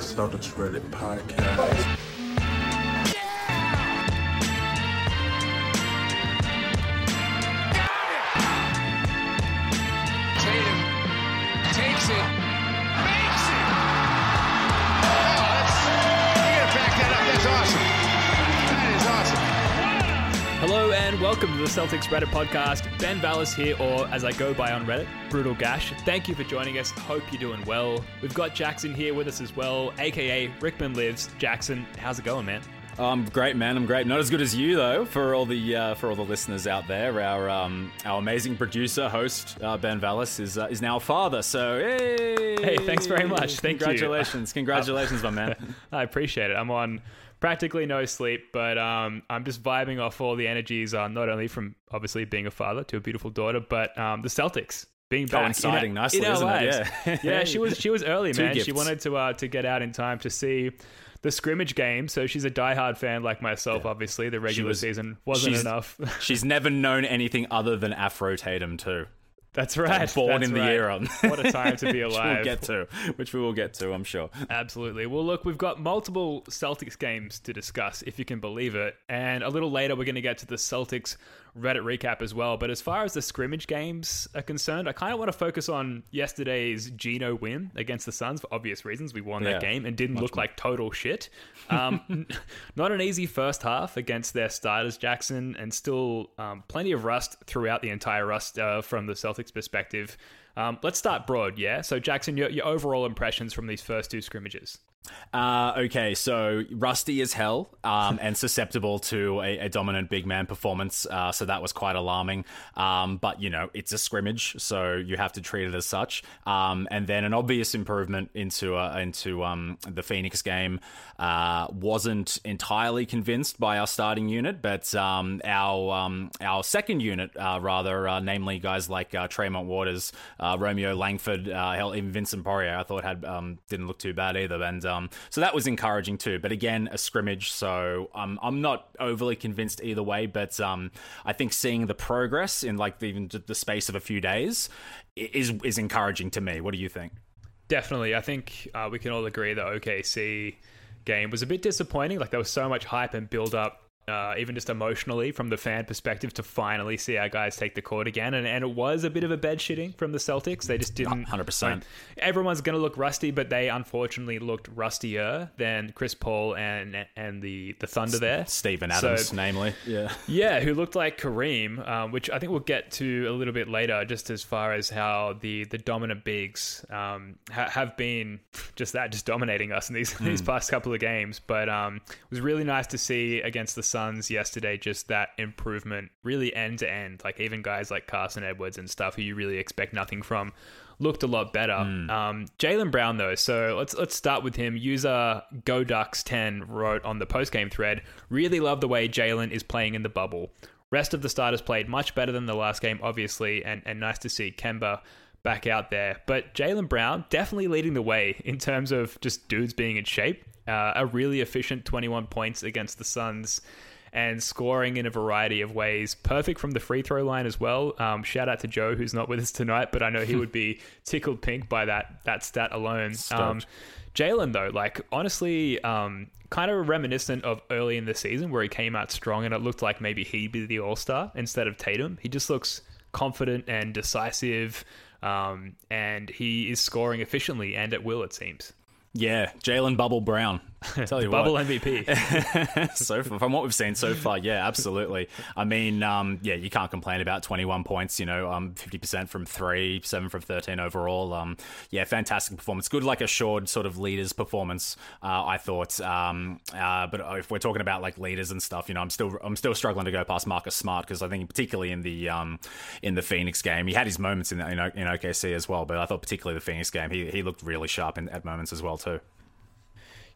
Celtics Reddit podcast. Welcome to the Celtics Reddit podcast. Ben Vallis here, or as I go by on Reddit, Brutal Gash. Thank you for joining us. Hope you're doing well. We've got Jackson here with us as well, aka Rickman Lives. Jackson, how's it going, man? I'm great, man. I'm great. Not as good as you, though. For all the uh, for all the listeners out there, our um, our amazing producer, host uh, Ben Vallis is uh, is now a father. So hey, Hey, thanks very much. Thank you. congratulations, congratulations, my man. I appreciate it. I'm on practically no sleep, but um, I'm just vibing off all the energies, uh, not only from obviously being a father to a beautiful daughter, but um, the Celtics being back Coinciding in nicely, in isn't it? Yeah. yeah. She was she was early, man. She wanted to uh, to get out in time to see. The scrimmage game, so she's a diehard fan like myself. Obviously, the regular was- season wasn't she's- enough. She's never known anything other than Afro Tatum, too. That's right. Born that's in the right. era. What a time to be alive. we'll get to, which we will get to, I'm sure. Absolutely. Well, look, we've got multiple Celtics games to discuss, if you can believe it. And a little later, we're going to get to the Celtics Reddit recap as well. But as far as the scrimmage games are concerned, I kind of want to focus on yesterday's Geno win against the Suns for obvious reasons. We won Yeah. that game and didn't look like total shit. Um, not an easy first half against their starters, Jackson, and still um, plenty of rust throughout the entire rust uh, from the Celtics perspective. Um, let's start broad, yeah? So, Jackson, your, your overall impressions from these first two scrimmages. Uh, okay, so rusty as hell um, and susceptible to a, a dominant big man performance. Uh, so that was quite alarming. Um, but, you know, it's a scrimmage, so you have to treat it as such. Um, and then an obvious improvement into uh, into um, the Phoenix game. Uh, wasn't entirely convinced by our starting unit, but um, our um, our second unit, uh, rather, uh, namely guys like Tremont Waters, Romeo Langford, hell, even Vincent Poirier, I thought had didn't look too bad either. And um, so that was encouraging too. But again, a scrimmage, so um, I'm not overly convinced either way. But um, I think seeing the progress in like the, even the space of a few days is is encouraging to me. What do you think? Definitely. I think uh, we can all agree that OKC game was a bit disappointing. Like there was so much hype and build up. Uh, even just emotionally, from the fan perspective, to finally see our guys take the court again, and, and it was a bit of a bed shitting from the Celtics. They just didn't. 100%. like, everyone's going to look rusty, but they unfortunately looked rustier than Chris Paul and and the the Thunder there. Steven So- Adams, namely. Yeah. Yeah, who looked like Kareem, um, which I think we'll get to a little bit later, just as far as how the the dominant bigs um, ha- have been just that, just dominating us in these these past couple of games. But um, it was really nice to see against the Suns yesterday, just that improvement, really end to end. Like even guys like Carson Edwards and stuff, who you really expect nothing from. Looked a lot better. Um, Jaylen Brown though, so let's let's start with him. User GoDucks10 wrote on the post game thread, really love the way Jaylen is playing in the bubble. Rest of the starters played much better than the last game, obviously, and, and nice to see Kemba back out there. But Jaylen Brown definitely leading the way in terms of just dudes being in shape. Uh, a really efficient 21 points against the Suns and scoring in a variety of ways. Perfect from the free throw line as well. Um, shout out to Joe, who's not with us tonight, but I know he would be tickled pink by that that stat alone. Um, Jaylen, though, like honestly, um, kind of reminiscent of early in the season where he came out strong and it looked like maybe he'd be the all star instead of Tatum. He just looks confident and decisive, um, and he is scoring efficiently and at will, it seems. Yeah, Jaylen Bubble Brown. Tell you Bubble what. MVP. so from what we've seen so far, yeah, absolutely. I mean, um, yeah, you can't complain about 21 points. You know, um, 50% from three, seven from 13 overall. Um, yeah, fantastic performance. Good, like assured sort of leaders performance. Uh, I thought. Um, uh, but if we're talking about like leaders and stuff, you know, I'm still I'm still struggling to go past Marcus Smart because I think particularly in the um, in the Phoenix game, he had his moments in in, in OKC as well. But I thought particularly the Phoenix game, he he looked really sharp in, at moments as well too.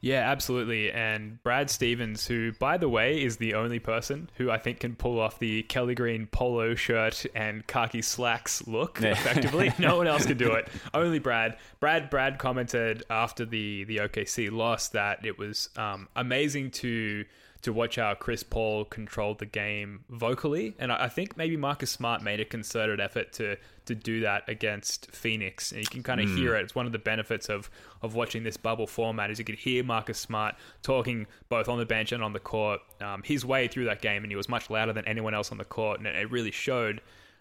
Yeah, absolutely. And Brad Stevens, who, by the way, is the only person who I think can pull off the Kelly Green polo shirt and khaki slacks look Yeah. effectively. no one else can do it. Only Brad. Brad Brad commented after the the OKC loss that it was um, amazing to to watch how Chris Paul controlled the game vocally, and I think maybe Marcus Smart made a concerted effort to to do that against Phoenix, and you can kind of hear it. It's one of the benefits of of watching this bubble format is you could hear Marcus Smart talking both on the bench and on the court um, his way through that game, and he was much louder than anyone else on the court, and it, it really showed.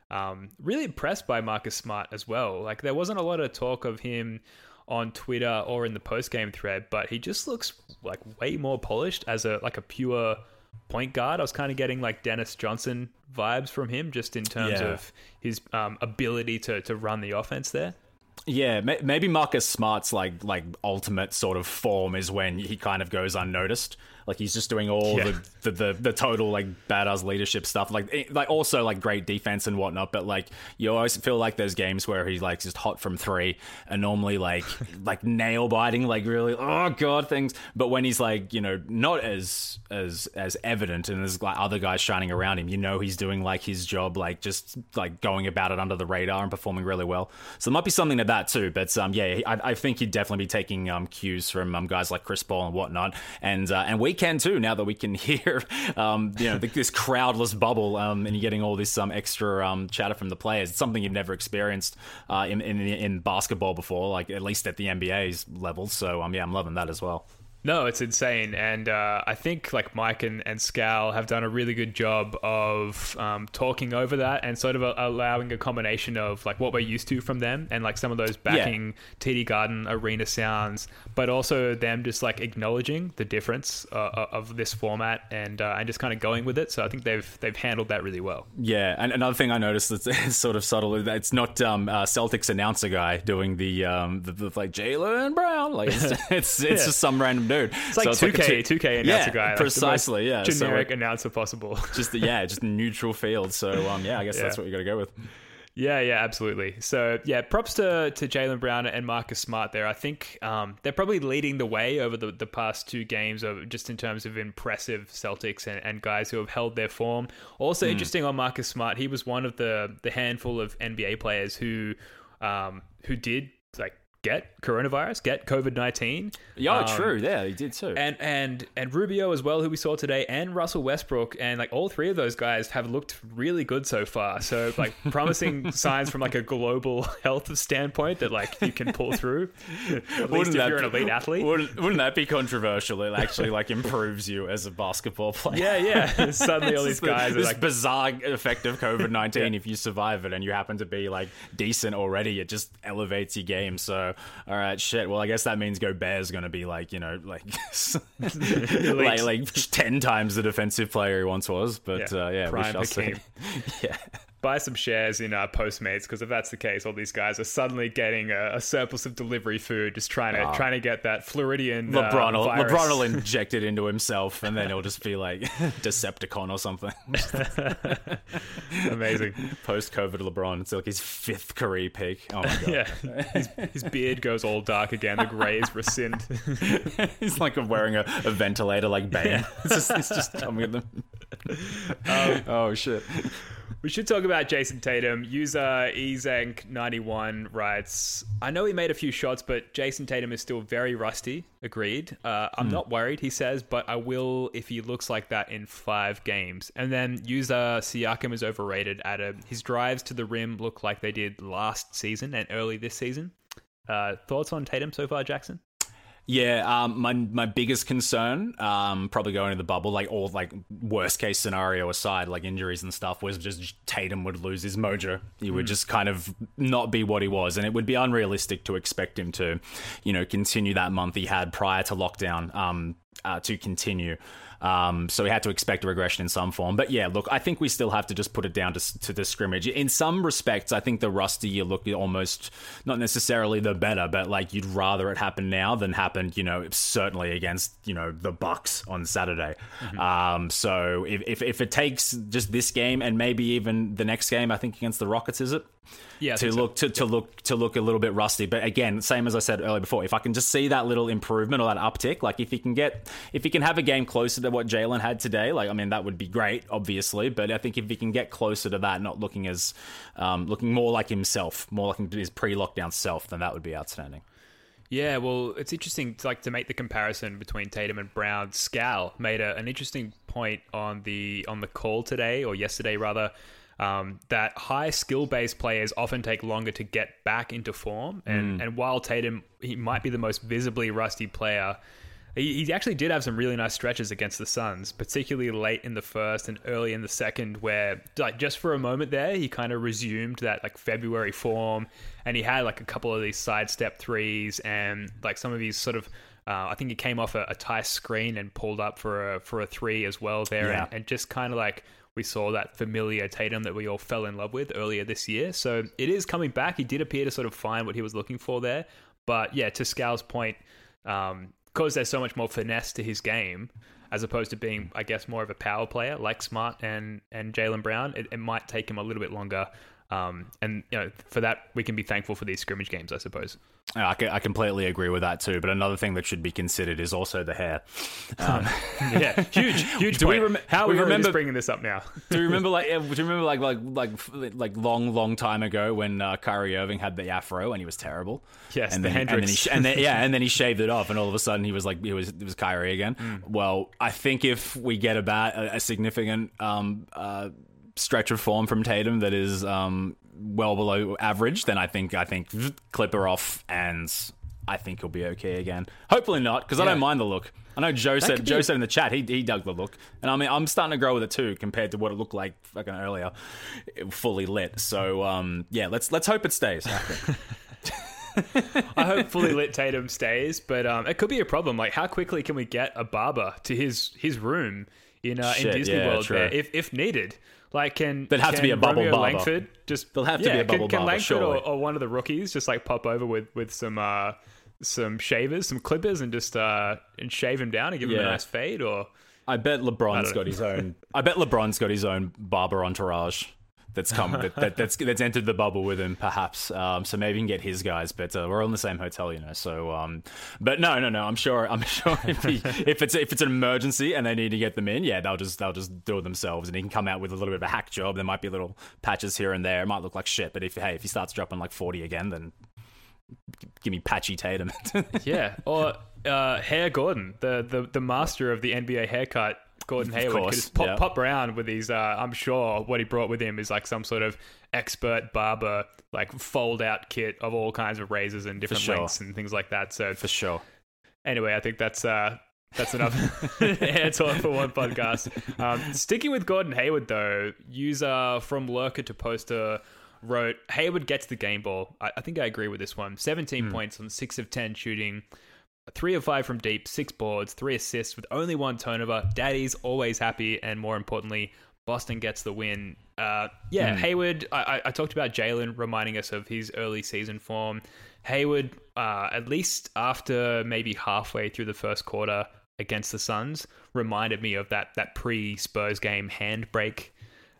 Um, really impressed by Marcus Smart as well. Like there wasn't a lot of talk of him on Twitter or in the post game thread, but he just looks like way more polished as a like a pure point guard. I was kind of getting like Dennis Johnson vibes from him, just in terms Yeah. of his um, ability to to run the offense there. Yeah, maybe Marcus Smart's like like ultimate sort of form is when he kind of goes unnoticed. Like he's just doing all Yeah. the, the, the the total like badass leadership stuff. Like eh, like also like great defense and whatnot. But like you always feel like there's games where he's like just hot from three and normally like like nail biting like really oh god things. But when he's like you know not as as as evident and there's like other guys shining around him, you know he's doing like his job like just like going about it under the radar and performing really well. So there might be something to that too. But um yeah, I, I think he'd definitely be taking um cues from um guys like Chris Paul and whatnot. And uh, and we can too now that we can hear um you know this crowdless bubble um and you're getting all this um extra um chatter from the players. It's something you've never experienced uh in in, in basketball before, like at least at the NBA's level. So um yeah, I'm loving that as well. No, it's insane, and uh, I think like Mike and, and Scal have done a really good job of um, talking over that and sort of a, allowing a combination of like what we're used to from them and like some of those backing TD Garden arena sounds, but also them just like acknowledging the difference uh, of this format and uh, and just kind of going with it. So I think they've they've handled that really well. Yeah, and another thing I noticed that's is sort of subtle is that it's not um, uh, Celtics announcer guy doing the um, the, the like Jaylen Brown, like it's it's, it's Yeah. just some random dude. It's like two K two K announcer yeah, guy, like the precisely. yeah, So, generic like, announcer possible. just yeah, just neutral field. So um, yeah, I guess that's what you got to go with. Yeah, yeah, absolutely. So yeah, props to to Jaylen Brown and Marcus Smart there. I think um, they're probably leading the way over the, the past two games of just in terms of impressive Celtics and, and guys who have held their form. Also Hmm. interesting on Marcus Smart, he was one of the the handful of NBA players who um, who did like get coronavirus, get COVID nineteen. Yeah, Um, true. Yeah, he did too. and and and Rubio as well, who we saw today, and Russell Westbrook, and like all three of those guys have looked really good so far. So like promising signs from like a global health standpoint that like you can pull through. At least if you're an elite athlete. Wouldn't, wouldn't that be controversial? It actually like improves you as a basketball player. Yeah, yeah. Suddenly all these This the- guys are like bizarre effect of COVID nineteen. If you survive it and you happen to be like decent already, it just elevates your game. So, all right, shit. Well, I guess that means Gobert's going to be like you know like like like ten times the defensive player he once was. But Yeah, uh, yeah, we prime shall see. Yeah. Buy some shares in uh, Postmates because if that's the case, all these guys are suddenly getting a, a surplus of delivery food, just trying to trying to get that Floridian uh, LeBron, will, virus. LeBron will inject it into himself, and then it'll just be like Decepticon or something. Amazing. Post COVID LeBron, it's like his fifth career peak. Oh my god, Yeah, his, his beard goes all dark again. The grays rescind. he's like wearing a, a ventilator like Bane. It's just, it's just coming at them. oh shit. We should talk about Jayson Tatum. User Ezank91 writes, I know he made a few shots, but Jayson Tatum is still very rusty. Agreed. Uh, I'm not worried, he says, but I will if he looks like that in five games. And then user Siakam is overrated. Adam. His drives to the rim look like they did last season and early this season. Uh, thoughts on Tatum so far, Jackson? Yeah, um, my my biggest concern, um, probably going to the bubble, like all like worst case scenario aside, like injuries and stuff, was just Tatum would lose his mojo. He would just kind of not be what he was, and it would be unrealistic to expect him to, you know, continue that month he had prior to lockdown, um, uh, to continue. Um, so we had to expect a regression in some form. But yeah, look, I think we still have to just put it down to, to the scrimmage. In some respects, I think the rusty you look almost not necessarily the better, but like you'd rather it happen now than happen, you know, certainly against, you know, the Bucks on Saturday. Um, so if, if, if it takes just this game and maybe even the next game, I think against the Rockets, is it? Yeah, to think so. look to, to look to look a little bit rusty. But again, same as I said earlier before, if I can just see that little improvement or that uptick, like if he can get if he can have a game closer to what Jaylen had today, like I mean that would be great, obviously. But I think if he can get closer to that, not looking as um, looking more like himself, more like his pre-lockdown self, then that would be outstanding. Yeah, well, it's interesting to, like to make the comparison between Tatum and Brown. Scal made a, an interesting point on the on the call today or yesterday rather. Um, that high skill based players often take longer to get back into form, and and while Tatum he might be the most visibly rusty player, he, he actually did have some really nice stretches against the Suns, particularly late in the first and early in the second, where like just for a moment there, he kind of resumed that like February form, and he had like a couple of these sidestep threes and like some of these sort of. Uh, I think he came off a, a tight screen and pulled up for a for a three as well there, Yeah. and, and just kind of like we saw that familiar Tatum that we all fell in love with earlier this year. So it is coming back. He did appear to sort of find what he was looking for there, but yeah, to Scal's point, um, because there's so much more finesse to his game as opposed to being, I guess, more of a power player like Smart and and Jaylen Brown. It, it might take him a little bit longer, um, and you know, for that we can be thankful for these scrimmage games, I suppose. I, I completely agree with that too. But another thing that should be considered is also the hair. Um, Yeah, huge, huge. Do we point. rem- How we we remember bringing this up now? do you remember like? Do you remember like like like like long long time ago when uh, Kyrie Irving had the afro and he was terrible? Yes, and the then, and then he sh- and then yeah, and then he shaved it off, and all of a sudden he was like he was it was Kyrie again. Hmm. Well, I think if we get about a, a significant um uh stretch of form from Tatum that is um well below average, then I think I think clip her off and. I think he'll be okay again. Hopefully not, because I don't mind the look. I know Joe said Joe a- said in the chat he he dug the look, and I mean I'm starting to grow with it too compared to what it looked like fucking earlier, fully lit. So um yeah, let's let's hope it stays. I hope fully lit Tatum stays, but um, it could be a problem. Like, how quickly can we get a barber to his his room in uh, in Disney yeah, World there, if if needed? Like, can There'd have to can be a bubble Romeo barber. Langford just they'll have to yeah, be a can- bubble can, barber, Langford or, or one of the rookies just like pop over with with some uh some shavers, some clippers, and just uh and shave him down and give him a nice fade? Or I bet LeBron's don't got his own. I bet LeBron's got his own barber entourage that's come that, that, that's that's entered the bubble with him, perhaps. Um, so maybe he can get his guys. But uh, we're all in the same hotel, you know. So, um, but no, no, no. I'm sure. I'm sure if, he, if it's if it's an emergency and they need to get them in, yeah, they'll just they'll just do it themselves, and he can come out with a little bit of a hack job. There might be little patches here and there. It might look like shit, but if hey, if he starts dropping like 40 again, then give me patchy Tatum. yeah, or uh, Hair Gordon, the, the the master of the NBA haircut. Gordon Hayward just pop, yeah. pop around with these. Uh, I'm sure what he brought with him is like some sort of expert barber, like fold out kit of all kinds of razors and different sure. lengths and things like that. So For sure. anyway, I think that's uh, that's enough hair talk for one podcast. Um, sticking with Gordon Hayward though, user from Lurker to Poster wrote Hayward gets the game ball. I, I think I agree with this one. 17 points on six of ten shooting. Three of five from deep, six boards, three assists with only one turnover. Daddy's always happy, and more importantly, Boston gets the win. Uh, yeah, Hayward. I, I- talked about Jaylen reminding us of his early season form. Hayward, uh, at least after maybe halfway through the first quarter against the Suns, reminded me of that that pre Spurs game handbrake.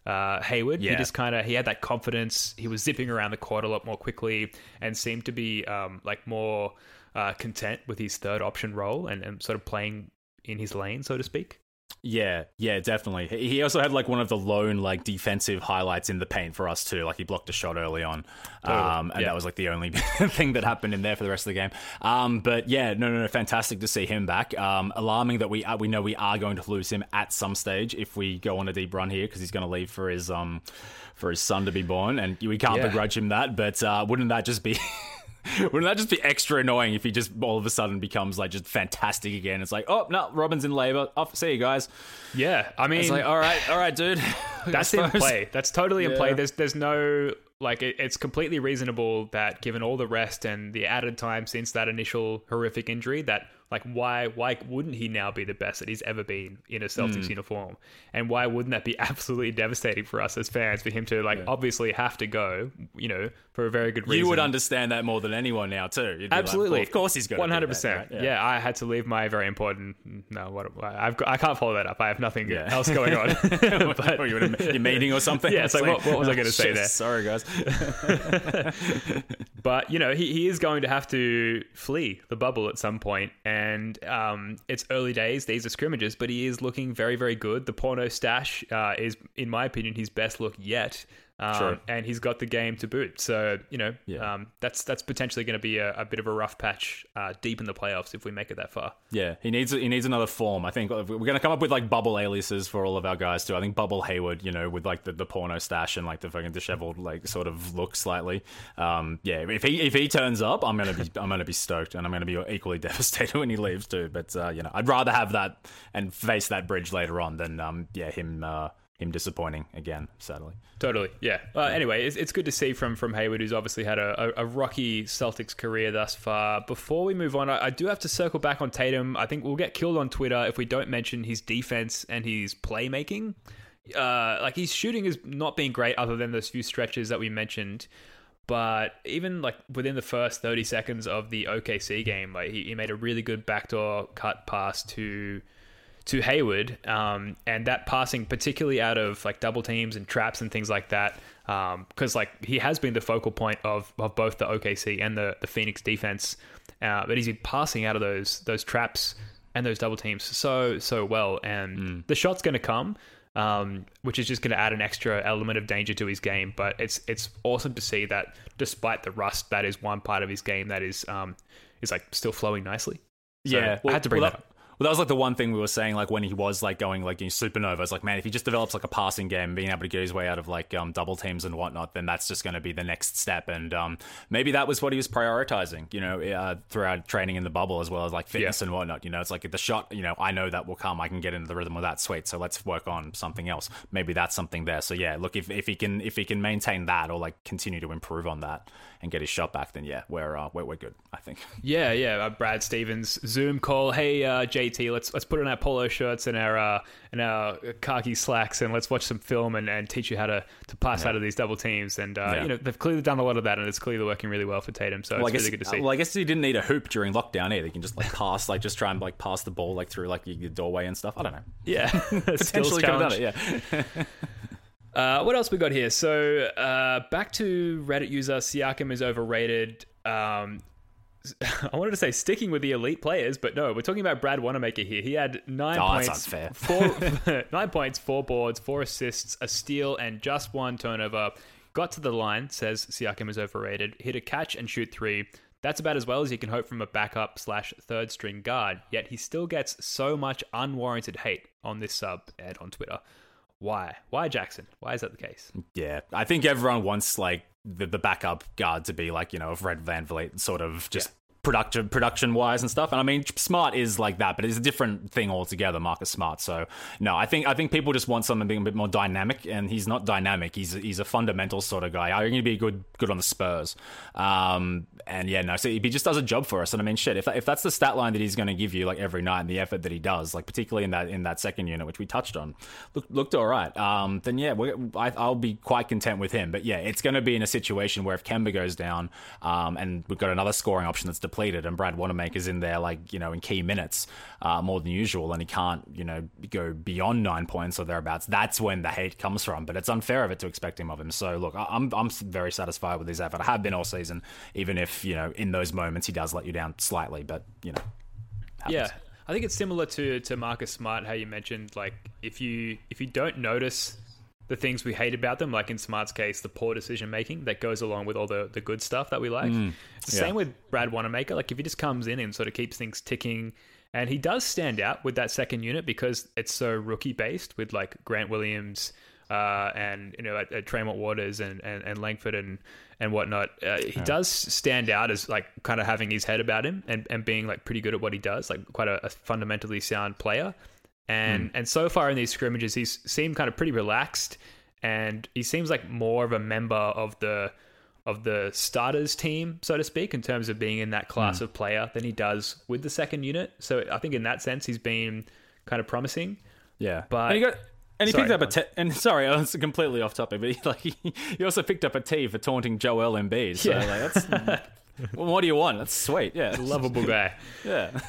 Uh, Hayward, he just kind of he had that confidence. He was zipping around the court a lot more quickly and seemed to be um, like more uh, content with his third option role and, and sort of playing in his lane, so to speak. Yeah, yeah, definitely. He also had like one of the lone like defensive highlights in the paint for us too. Like he blocked a shot early on, um, and yeah. that was like the only thing that happened in there for the rest of the game. Um, but yeah, no, no, no, fantastic to see him back. Um, alarming that we uh, we know we are going to lose him at some stage if we go on a deep run here because he's going to leave for his um for his son to be born, and we can't Yeah. begrudge him that. But uh, wouldn't that just be Wouldn't that just be extra annoying if he just all of a sudden becomes like just fantastic again? It's like, oh no, Robyn's in labor. Off, see you guys. Yeah, I mean, It's like, all right, all right, dude. That's in play. That's totally in Yeah. play. There's there's no like it, it's completely reasonable that given all the rest and the added time since that initial horrific injury, that like why why wouldn't he now be the best that he's ever been in a Celtics Hmm. uniform? And why wouldn't that be absolutely devastating for us as fans for him to like obviously have to go, you know, for a very good reason. You would understand that more than anyone now too. Be like, Absolutely, well, of course he's one hundred percent. Right? Yeah, I had to leave my very important. No, what I've got, I can't follow that up. I have nothing Yeah. else going on. But, you in a meeting or something? Yeah, it's like, what- what was I gonna say there? Sorry, guys. but you know he, he is going to have to flee the bubble at some point and um, it's early days these are scrimmages but he is looking very very good. The porno stash uh, is in my opinion his best look yet Um, True. and he's got the game to boot. So you know, Yeah. um, that's that's potentially going to be a, a bit of a rough patch uh, deep in the playoffs if we make it that far. Yeah, he needs he needs another form. I think we're going to come up with like bubble aliases for all of our guys too. I think Bubble Hayward, you know, with like the, the porno stash and like the fucking disheveled like sort of look slightly. Um, yeah, if he if he turns up, I'm gonna be I'm gonna be stoked and I'm gonna be equally devastated when he leaves too. But uh, you know, I'd rather have that and face that bridge later on than um, yeah him uh, him disappointing again. Sadly. Totally, yeah. Well, anyway, it's, it's good to see from from Hayward, who's obviously had a, a, a rocky Celtics career thus far. Before we move on, I, I do have to circle back on Tatum. I think we'll get killed on Twitter if we don't mention his defense and his playmaking. Uh, like his shooting has not been great, other than those few stretches that we mentioned. But even like within the first 30 seconds of the OKC game, like he, he made a really good backdoor cut pass to to Hayward, um, and that passing, particularly out of like double teams and traps and things like that, because like he has been the focal point of, of both the OKC and the, the Phoenix defense, uh, but he's been passing out of those those traps and those double teams so so well, and the shot's going to come. Um, which is just going to add an extra element of danger to his game, but it's it's awesome to see that despite the rust, that is one part of his game that is um, is like still flowing nicely. So yeah, I had to bring well, that up. Well, that was like the one thing we were saying, like when he was like going like in supernova. It's like, man, if he just develops like a passing game, being able to get his way out of like um, double teams and whatnot, then that's just going to be the next step. And um, maybe that was what he was prioritizing, you know, uh, throughout training in the bubble as well as like fitness Yeah. and whatnot. You know, it's like the shot, you know, I know that will come. I can get into the rhythm of that. Sweet. So let's work on something else. Maybe that's something there. So yeah, look, if, if he can if he can maintain that or like continue to improve on that and get his shot back, then yeah, we're uh, we're, we're good. I think. Yeah, yeah. Uh, Brad Stevens Zoom call. Hey, uh, JT, let's let's put on our polo shirts and our uh, and our khaki slacks, and let's watch some film and, and teach you how to, to pass out of these double teams. And uh, Yeah. you know they've clearly done a lot of that, and it's clearly working really well for Tatum. So Well, I it's guess, really good to see. well, I guess he didn't need a hoop during lockdown either. He can just like pass, like just try and like pass the ball like through like your doorway and stuff. I don't know. yeah, Potentially could have done it. Yeah. Uh, what else we got here? So uh, back to Reddit user Siakam is overrated. Um, I wanted to say sticking with the elite players, but no, we're talking about Brad Wanamaker here. He had nine Oh, points, four, nine points, four boards, four assists, a steal, and just one turnover. Got to the line, says Siakam is overrated. Hit a catch and shoot three. That's about as well as you can hope from a backup slash third string guard. Yet he still gets so much unwarranted hate on this sub and on Twitter. Why? Why Jackson? Why is that the case? Yeah, I think everyone wants like the, the backup guard to be like you know Fred VanVleet, sort of just production production wise and stuff. And I mean, Smart is like that, but it's a different thing altogether. Marcus Smart. So no, I think I think people just want something being a bit more dynamic, and he's not dynamic. He's he's a fundamental sort of guy. I'm going to be good good on the Spurs. Um, and yeah, no, so he just does a job for us. And I mean, shit, if if that's the stat line that he's going to give you like every night and the effort that he does, like particularly in that in that second unit, which we touched on, look, looked all right. Um, then yeah, I, I'll be quite content with him. But yeah, it's going to be in a situation where if Kemba goes down, um, and we've got another scoring option that's depleted, and Brad Wanamaker's in there like you know in key minutes uh, more than usual, and he can't you know go beyond nine points or thereabouts. That's when the hate comes from. But it's unfair of it to expect him of him. So look, I'm I'm very satisfied with his effort. I have been all season, even if you know in those moments he does let you down slightly. But you know, happens. Yeah, I think it's similar to to Marcus Smart. How you mentioned, like if you if you don't notice the things we hate about them, like in Smart's case, the poor decision making that goes along with all the the good stuff that we like. it's the yeah. same with Brad Wanamaker. Like if he just comes in and sort of keeps things ticking. And he does stand out with that second unit because it's so rookie based with like Grant Williams uh, and you know at, at Tremont Waters and, and, and Langford and and whatnot. Uh, he does stand out as like kind of having his head about him and, and being like pretty good at what he does, like quite a, a fundamentally sound player. And hmm. and so far in these scrimmages, he's seemed kind of pretty relaxed, and he seems like more of a member of the of the starters team, so to speak, in terms of being in that class hmm. of player than he does with the second unit. So I think in that sense, he's been kind of promising. Yeah, But- and he got and he Sorry, picked up a t- and sorry, it's completely off topic, but he, like he, he also picked up a T for taunting Joel Embiid. So Yeah. like that's well, what do you want? That's sweet. Yeah, Lovable guy. yeah,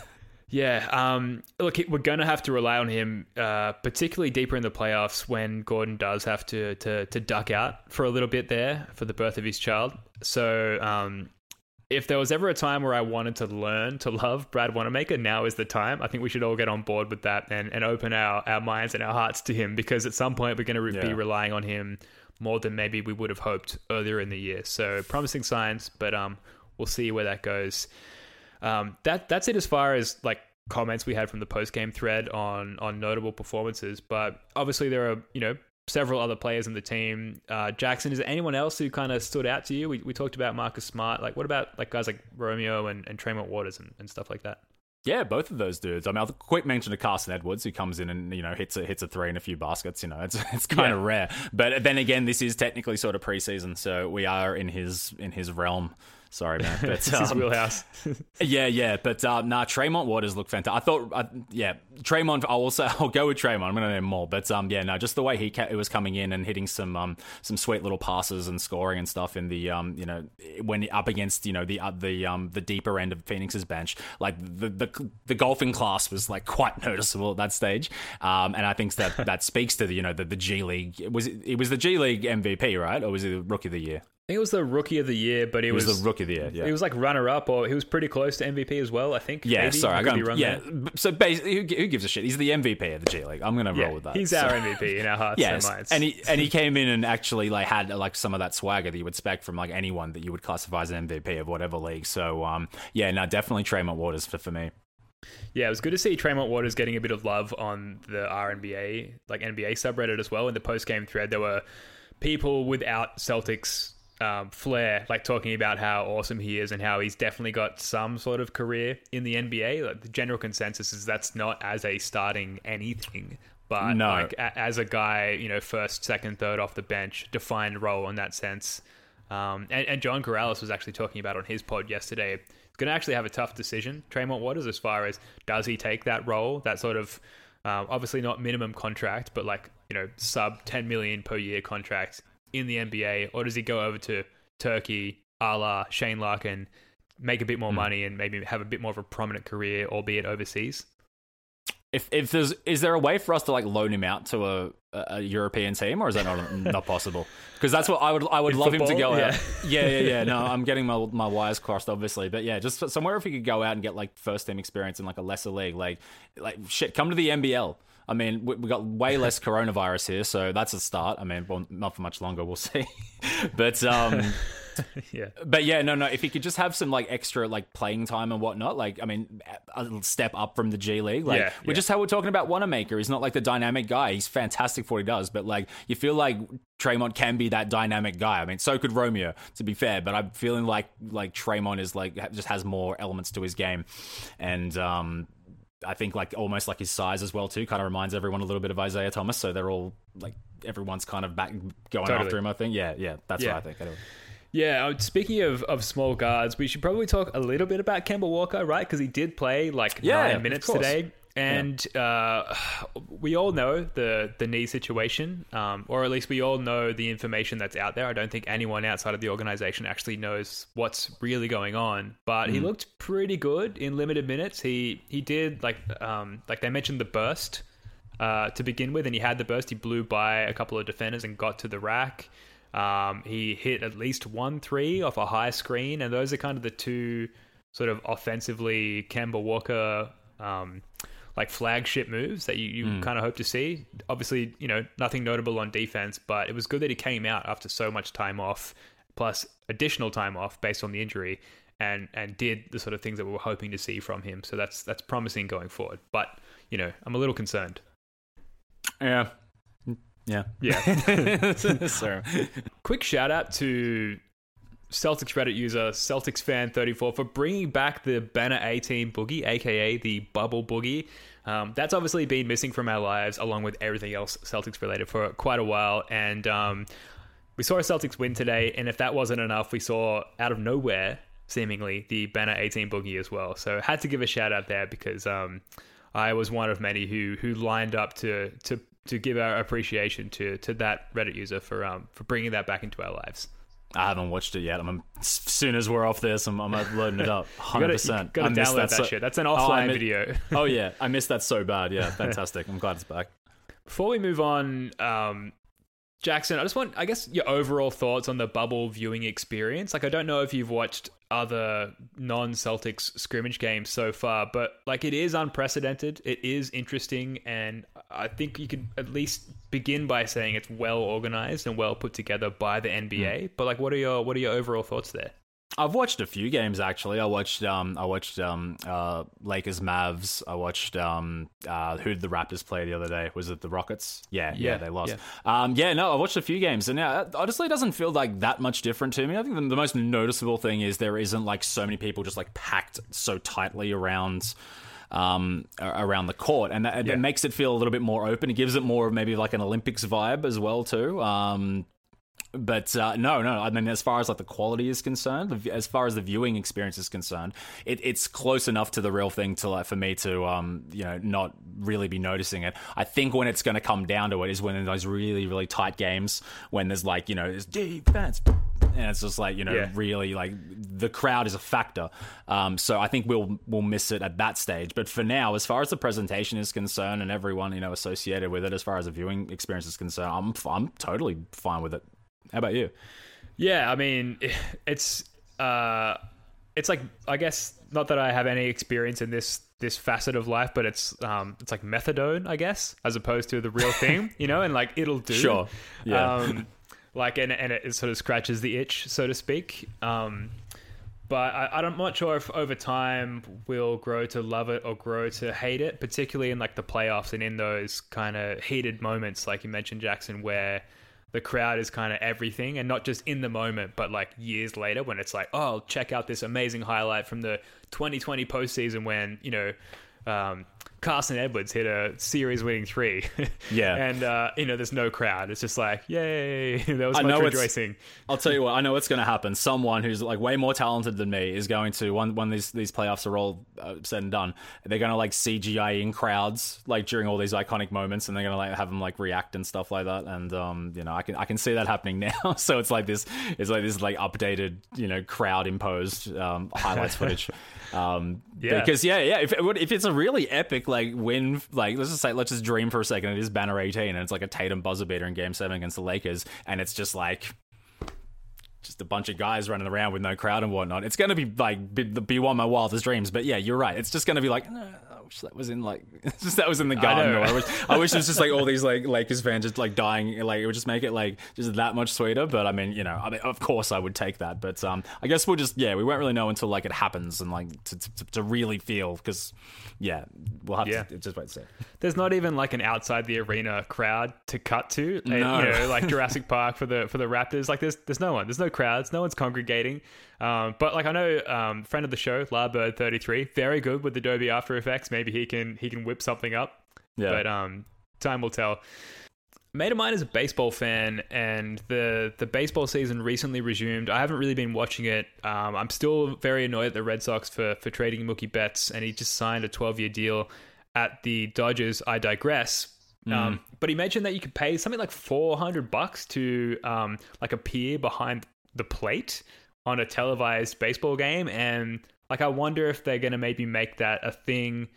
Yeah. Um, look, we're going to have to rely on him, uh, particularly deeper in the playoffs when Gordon does have to, to to duck out for a little bit there for the birth of his child. So um, if there was ever a time where I wanted to learn to love Brad Wanamaker, now is the time. I think we should all get on board with that and, and open our, our minds and our hearts to him because at some point we're going to re- be relying on him more than maybe we would have hoped earlier in the year. So promising signs, but um, we'll see where that goes. Um, that that's it as far as like comments we had from the post game thread on on notable performances. But obviously there are you know several other players in the team. Uh, Jackson, is there anyone else who kind of stood out to you? We, we talked about Marcus Smart. Like what about like guys like Romeo and, and Tremont Waters and, and stuff like that? Yeah, both of those dudes. I mean, I'll quick mention to Carson Edwards, who comes in and you know hits a hits a three and a few baskets. You know, it's it's kind of rare. But then again, this is technically sort of preseason, so we are in his in his realm. Sorry, man. But It's his um, wheelhouse. yeah, yeah. But uh, nah, Tremont Waters looked fantastic. I thought, uh, yeah, Tremont. I'll also I'll go with Tremont. I'm gonna name more. But um, yeah, no, just the way he ca- was coming in and hitting some um some sweet little passes and scoring and stuff in the um you know when up against you know the uh, the um the deeper end of Phoenix's bench, like the the the golfing class was like quite noticeable at that stage. Um, and I think that that speaks to the you know the, the G League. It Was it, it was the G League MVP right, or was it the Rookie of the Year? I think it was the rookie of the year, but it, It was, was, the Rookie of the Year. Yeah. It was like runner up, or he was pretty close to MVP as well. I think. Yeah, maybe. sorry, I got be wrong Yeah, there. so basically, who, who gives a shit? He's the MVP of the G League. I'm gonna Yeah, roll with that. he's So- our MVP in our hearts Yes, and minds. and he and he came in and actually like had like some of that swagger that you would expect from like anyone that you would classify as an MVP of whatever league. So um, yeah, no, definitely Tremont Waters for for me. Yeah, it was good to see Tremont Waters getting a bit of love on the RNBA, like NBA subreddit as well. In the post game thread, there were people without Celtics um, flair, like talking about how awesome he is and how he's definitely got some sort of career in the NBA. Like the general consensus is that's not as a starting anything, but No. like a- as a guy, you know, first, second, third off the bench, defined role in that sense. Um, and, and John Karalis was actually talking about on his pod yesterday. He's going to actually have a tough decision, Tremont Waters, as far as does he take that role, that sort of um, obviously not minimum contract, but like you know sub 10 million per year contract in the NBA, or does he go over to Turkey, a la Shane Larkin, make a bit more hmm. money and maybe have a bit more of a prominent career, albeit overseas? If if there's is there a way for us to like loan him out to a, a European team, or is that not not possible? Because that's what I would I would In love him to go Yeah. out. Yeah, yeah, yeah. No, I'm getting my my wires crossed, obviously, but yeah, just somewhere if he could go out and get like first team experience in like a lesser league, like like shit, come to the NBL. I mean, we, we got way less coronavirus here, so that's a start. I mean, well, not for much longer, we'll see. but um, Yeah. but yeah, no, no. If he could just have some like extra like playing time and whatnot, like I mean, a little step up from the G League. Like Yeah, we're yeah. just how we're talking about Wanamaker. He's not like the dynamic guy. He's fantastic for what he does, but like you feel like Tremont can be that dynamic guy. I mean, so could Romeo, to be fair. But I'm feeling like like Tremont is like just has more elements to his game, and um. I think like almost like his size as well too kind of reminds everyone a little bit of Isaiah Thomas so they're all like everyone's kind of back going Totally. after him I think yeah yeah that's Yeah. what I think anyway. Yeah, uh, speaking of, of small guards, we should probably talk a little bit about Kemba Walker, right? Because he did play like Yeah, nine minutes today. And uh, we all know the, the knee situation, um, or at least we all know the information that's out there. I don't think anyone outside of the organization actually knows what's really going on. But he looked pretty good in limited minutes. He he did like um, like they mentioned the burst uh, to begin with, and he had the burst. He blew by a couple of defenders and got to the rack. Um, he hit at least one three off a high screen, and those are kind of the two sort of offensively Kemba Walker um, like flagship moves that you, you hmm. kind of hope to see. Obviously, you know nothing notable on defense, but it was good that he came out after so much time off, plus additional time off based on the injury, and and did the sort of things that we were hoping to see from him. So that's that's promising going forward. But you know, I'm a little concerned. Yeah. Yeah. Yeah. so, Quick shout out to Celtics Reddit user Celtics fan 34 for bringing back the Banner 18 boogie, aka the Bubble Boogie. Um, that's obviously been missing from our lives, along with everything else Celtics related, for quite a while. And um, we saw a Celtics win today, and if that wasn't enough, we saw out of nowhere, seemingly, the Banner 18 boogie as well. So had to give a shout out there because um, I was one of many who who lined up to to to give our appreciation to to that Reddit user for um for bringing that back into our lives. I haven't watched it yet. I'm as soon as we're off this, I'm, I'm loading it up. Hundred gotta, percent. you gotta download that, shit. That's an I offline mi- video. oh yeah, I missed that so bad. Yeah, fantastic. I'm glad it's back. Before we move on, um, Jackson, I just want, I guess, your overall thoughts on the bubble viewing experience. Like, I don't know if you've watched other non Celtics scrimmage games so far, but like, it is unprecedented. It is interesting. And I think you could at least begin by saying it's well organized and well put together by the NBA. Hmm. But like, what are your, what are your overall thoughts there? I've watched a few games actually. I watched um I watched um uh Lakers Mavs. I watched um uh who did the Raptors play the other day? Was it the Rockets? Yeah, yeah, Yeah, they lost. yeah. Um yeah, no, I watched a few games and yeah, honestly, it doesn't feel like that much different to me. I think the, the most noticeable thing is there isn't like so many people just like packed so tightly around um, around the court, and that, Yeah. it makes it feel a little bit more open. It gives it more of maybe like an Olympics vibe as well too. Um, but uh, no, no. I mean, as far as like the quality is concerned, as far as the viewing experience is concerned, it, it's close enough to the real thing to like for me to um you know not really be noticing it. I think when it's going to come down to it is when in those really really tight games when there's like you know there's defense. And it's just like you know, Yeah. really like the crowd is a factor. Um, so I think we'll we'll miss it at that stage. But for now, as far as the presentation is concerned and everyone you know associated with it, as far as the viewing experience is concerned, I'm I'm totally fine with it. How about you? Yeah, I mean, it's uh, it's like I guess not that I have any experience in this this facet of life, but it's um, it's like methadone, I guess, as opposed to the real thing, you know, and like it'll do. Sure. Yeah. Um, like and and it sort of scratches the itch, so to speak. Um, but I, I'm not sure if over time we'll grow to love it or grow to hate it, particularly in like the playoffs and in those kind of heated moments, like you mentioned, Jackson, where the crowd is kind of everything and not just in the moment, but like years later when it's like, oh, check out this amazing highlight from the 2020 postseason when, you know, um, Carson Edwards hit a series winning three. Yeah. and, uh, you know, there's no crowd. It's just like, yay, there was I much know rejoicing. I'll tell you what. I know what's going to happen. Someone who's like way more talented than me is going to when when these these playoffs are all uh, said and done. They're going to like CGI in crowds like during all these iconic moments, and they're going to like have them like react and stuff like that. And um, you know, I can I can see that happening now. so it's like this it's like this like updated you know crowd imposed um, highlights footage. Um, Yeah. because yeah, yeah. If if it's a really epic like win, like let's just say let's just dream for a second. It is banner eighteen, and it's like a Tatum buzzer beater in Game Seven against the Lakers, and it's just like just a bunch of guys running around with no crowd and whatnot. It's going to be like be, be one of my wildest dreams. But yeah, you're right. It's just going to be like, "No, I wish that was in like, just that was in the garden. know. Or I wish, I wish it was just like all these like Lakers fans just like dying. Like it would just make it like just that much sweeter. But I mean, you know, I mean, of course I would take that. But um, I guess we'll just yeah, we won't really know until like it happens and like to to, to really feel because yeah, we'll have Yeah. to just wait to see. There's not even like an outside the arena crowd to cut to. Uh, No. You know, like Jurassic Park for the for the Raptors. Like there's there's no one. There's no crowds. No one's congregating. Um, but like I know, um, friend of the show, Larbird33, very good with Adobe After Effects. Maybe he can he can whip something up. Yeah. But um, time will tell. Mate of mine is a baseball fan, and the the baseball season recently resumed. I haven't really been watching it. Um, I'm still very annoyed at the Red Sox for for trading Mookie Betts, and he just signed a 12 year deal at the Dodgers. I digress. Um, but he mentioned that you could pay something like 400 bucks to um, like appear behind the plate on a televised baseball game, and like I wonder if they're gonna maybe make that a thing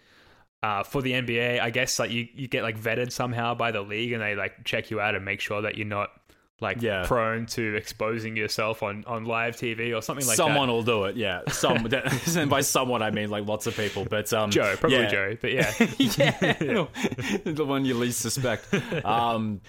uh, for the NBA, I guess like you, you get like vetted somehow by the league and they like check you out and make sure that you're not like Yeah. prone to exposing yourself on, on live TV or something like someone that. Someone will do it, yeah. Some, and by someone I mean like lots of people, but um, Joe, probably yeah. Joe, but yeah. yeah, the one you least suspect. Um,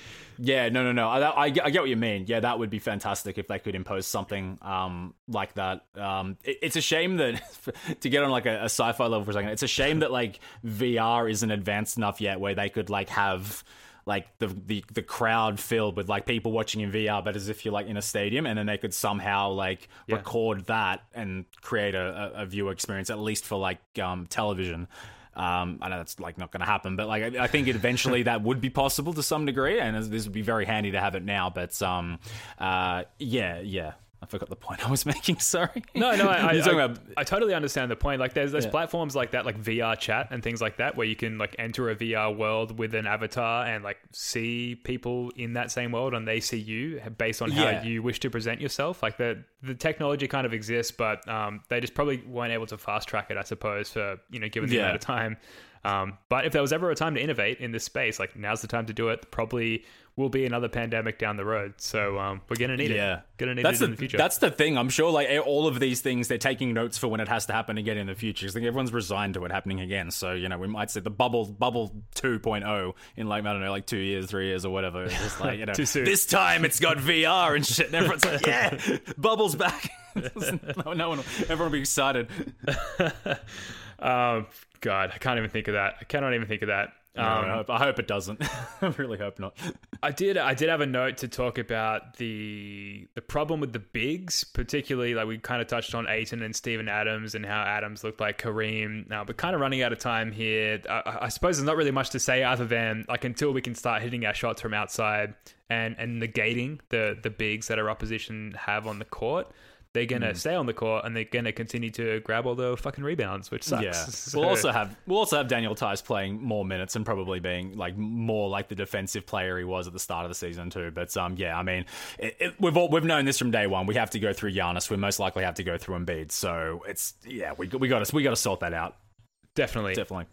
yeah, no, no, no. I, I, get- I get what you mean. Yeah, that would be fantastic if they could impose something um, like that. Um, it- it's a shame that to get on like a, a sci-fi level for a second, it's a shame that like VR isn't advanced enough yet where they could like have like the, the the crowd filled with like people watching in VR, but as if you're like in a stadium, and then they could somehow like Yeah. record that and create a, a, a viewer experience at least for like um, television. Um, I know that's like not going to happen, but like I, I think eventually that would be possible to some degree, and this would be very handy to have it now. But um, uh, yeah, yeah, I forgot the point I was making. Sorry. No, no, I, I, You're I, I totally understand the point. Like, there's there's Yeah. platforms like that, like VR chat and things like that, where you can like enter a VR world with an avatar and like see people in that same world, and they see you based on how Yeah. you wish to present yourself. Like the the technology kind of exists, but um, they just probably weren't able to fast track it, I suppose, for you know, given the Yeah. amount of time. Um, but if there was ever a time to innovate in this space, like now's the time to do it. Probably will be another pandemic down the road. So um, we're gonna need Yeah, it. Gonna need that's it the, in the future. That's the thing. I'm sure, like all of these things, they're taking notes for when it has to happen again in the future. 'Cause I think everyone's resigned to it happening again. So you know, we might see the bubble, bubble 2.0 in like I don't know, like two years, three years, or whatever. It's just like you know, Too soon. this time it's got VR and shit. And everyone's like, yeah, bubbles back. no, no one, everyone will be excited. Um, God, I can't even think of that. I cannot even think of that. No, Um, I, hope, I hope it doesn't. I really hope not. I did. I did have a note to talk about the the problem with the bigs, particularly like we kind of touched on Ayton and Steven Adams and how Adams looked like Kareem. Now, but kind of running out of time here. I, I suppose there's not really much to say other than like until we can start hitting our shots from outside and and negating the the bigs that our opposition have on the court. They're gonna stay on the court and they're gonna continue to grab all the fucking rebounds, which sucks. Yeah, So- we'll also have we'll also have Daniel Theis playing more minutes and probably being like more like the defensive player he was at the start of the season too. But um, yeah, I mean, it, it, we've all, we've known this from day one. We have to go through Giannis. We most likely have to go through Embiid. So it's yeah, we we got to we got to sort that out definitely. definitely.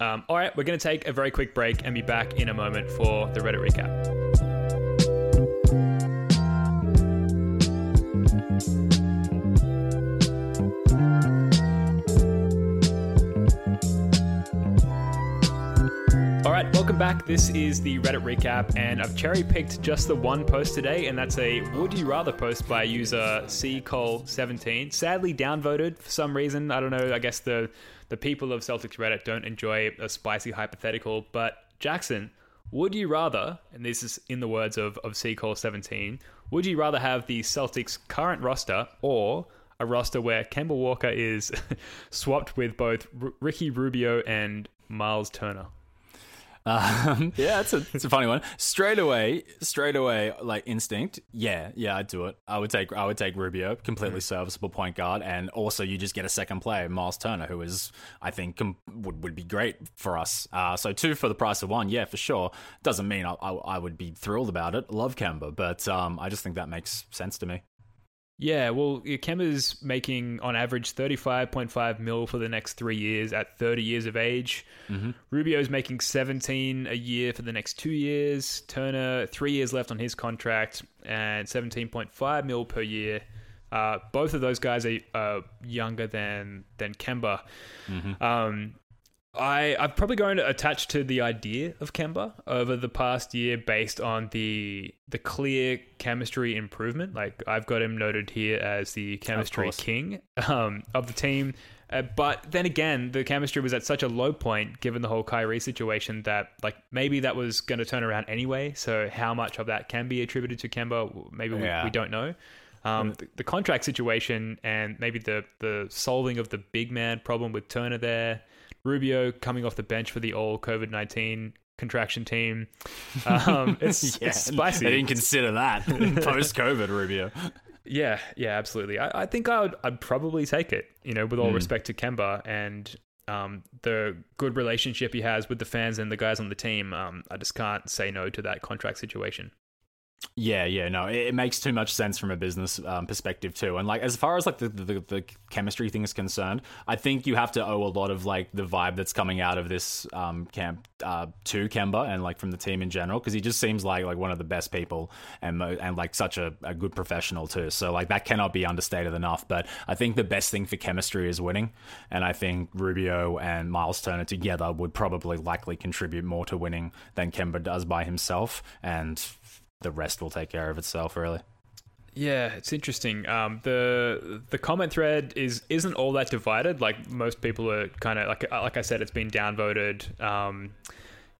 Um, all right, we're going to take a very quick break and be back in a moment for the Reddit recap. Right, welcome back. This is the Reddit recap, and I've cherry picked just the one post today, and that's a Would You Rather post by user ccole17. Sadly downvoted for some reason. I don't know. I guess the the people of Celtics Reddit don't enjoy a spicy hypothetical. But Jackson, would you rather, and this is in the words of of ccole17, would you rather have the Celtics' current roster or a roster where Kemba Walker is swapped with both R- Ricky Rubio and Miles Turner? Um, yeah, it's a it's a funny one. Straight away, straight away, like instinct. Yeah, yeah, I'd do it. I would take I would take Rubio, completely serviceable point guard, and also you just get a second player, Miles Turner, who is I think com- would would be great for us. Uh, so two for the price of one, yeah, for sure. Doesn't mean I, I, I would be thrilled about it. Love Kemba, but um, I just think that makes sense to me. Yeah, well, Kemba's making on average 35.5 mil for the next three years at 30 years of age. Rubio's making 17 a year for the next two years. Turner, three years left on his contract and 17.5 mil per year. Uh, both of those guys are uh, younger than than Kemba. Um, I I'm probably going to attach to the idea of Kemba over the past year based on the the clear chemistry improvement. Like I've got him noted here as the chemistry course. king um, of the team. Uh, but then again, the chemistry was at such a low point given the whole Kyrie situation that like maybe that was going to turn around anyway. So how much of that can be attributed to Kemba, maybe we, Yeah. we don't know. Um, the, the contract situation and maybe the the solving of the big man problem with Turner there, Rubio coming off the bench for the all COVID nineteen contraction team. Um, it's, Yeah, it's spicy. I didn't consider that post COVID Rubio. Yeah, yeah, absolutely. I, I think I would, I'd probably take it. You know, with all respect to Kemba and um, the good relationship he has with the fans and the guys on the team. Um, I just can't say no to that contract situation. Yeah, yeah, no, it, it makes too much sense from a business um, perspective too. And like, as far as like the, the the chemistry thing is concerned, I think you have to owe a lot of like the vibe that's coming out of this um, camp uh, to Kemba and like from the team in general, because he just seems like like one of the best people and and like such a, a good professional too. So like that cannot be understated enough. But I think the best thing for chemistry is winning, and I think Rubio and Miles Turner together would probably likely contribute more to winning than Kemba does by himself, and the rest will take care of itself, really. Yeah, it's interesting. Um, the the comment thread is isn't all that divided. Like most people are kind of like like I said, it's been downvoted. Um,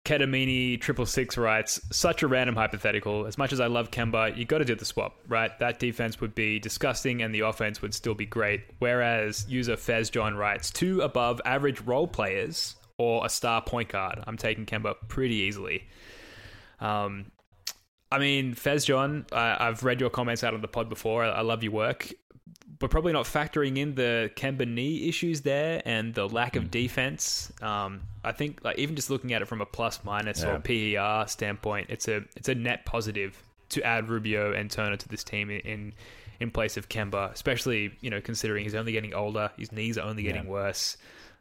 Ketamini triple six writes such a random hypothetical. As much as I love Kemba, you got to do the swap, right? That defense would be disgusting, and the offense would still be great. Whereas user Fez John writes two above average role players or a star point guard. I'm taking Kemba pretty easily. Um, I mean, Fez John, I, I've read your comments out on the pod before. I, I love your work. We're probably not factoring in the Kemba knee issues there and the lack of defense. Um, I think, like even just looking at it from a plus minus or PER standpoint, it's a it's a net positive to add Rubio and Turner to this team in in, in place of Kemba, especially you know considering he's only getting older, his knees are only getting worse.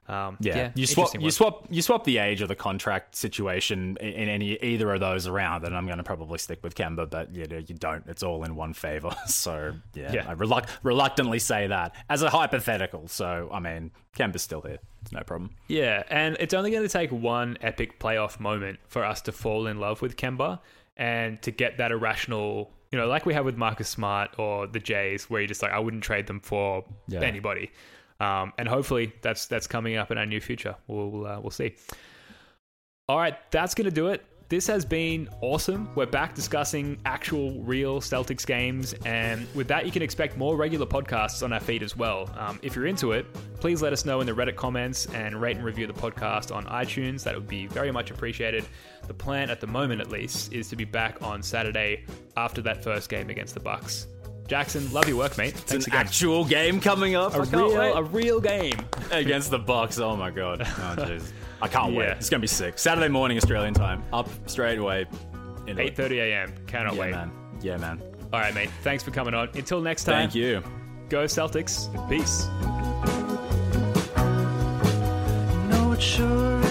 Um, Yeah, you swap you swap you swap the age of the contract situation in, in any either of those around, and I'm going to probably stick with Kemba, but you know you don't. It's all in one favor. So yeah, Yeah. I reluct- reluctantly say that as a hypothetical. So I mean, Kemba's still here. It's no problem. Yeah, and it's only going to take one epic playoff moment for us to fall in love with Kemba and to get that irrational, you know, like we have with Marcus Smart or the Jays, where you're just like, I wouldn't trade them for Yeah. anybody. Um, and hopefully that's that's coming up in our near future. We'll uh, we'll see. All right, that's to do it. This has been awesome. We're back discussing actual, real Celtics games, and with that, you can expect more regular podcasts on our feed as well. Um, if you're into it, please let us know in the Reddit comments and rate and review the podcast on iTunes. That would be very much appreciated. The plan, at the moment at least, is to be back on Saturday after that first game against the Bucks. Jackson, love your work, mate. It's Thanks an again. actual game coming up. a I can't real, wait. a real game. against the Bucks. Oh my god. Oh jeez. I can't wait. It's gonna be sick. Saturday morning Australian time. Up straight away. into it. 8:30 a.m. Cannot Yeah, wait. man. Yeah, man. All right, mate. Thanks for coming on. Until next time. Thank you. Go Celtics. Peace. know it should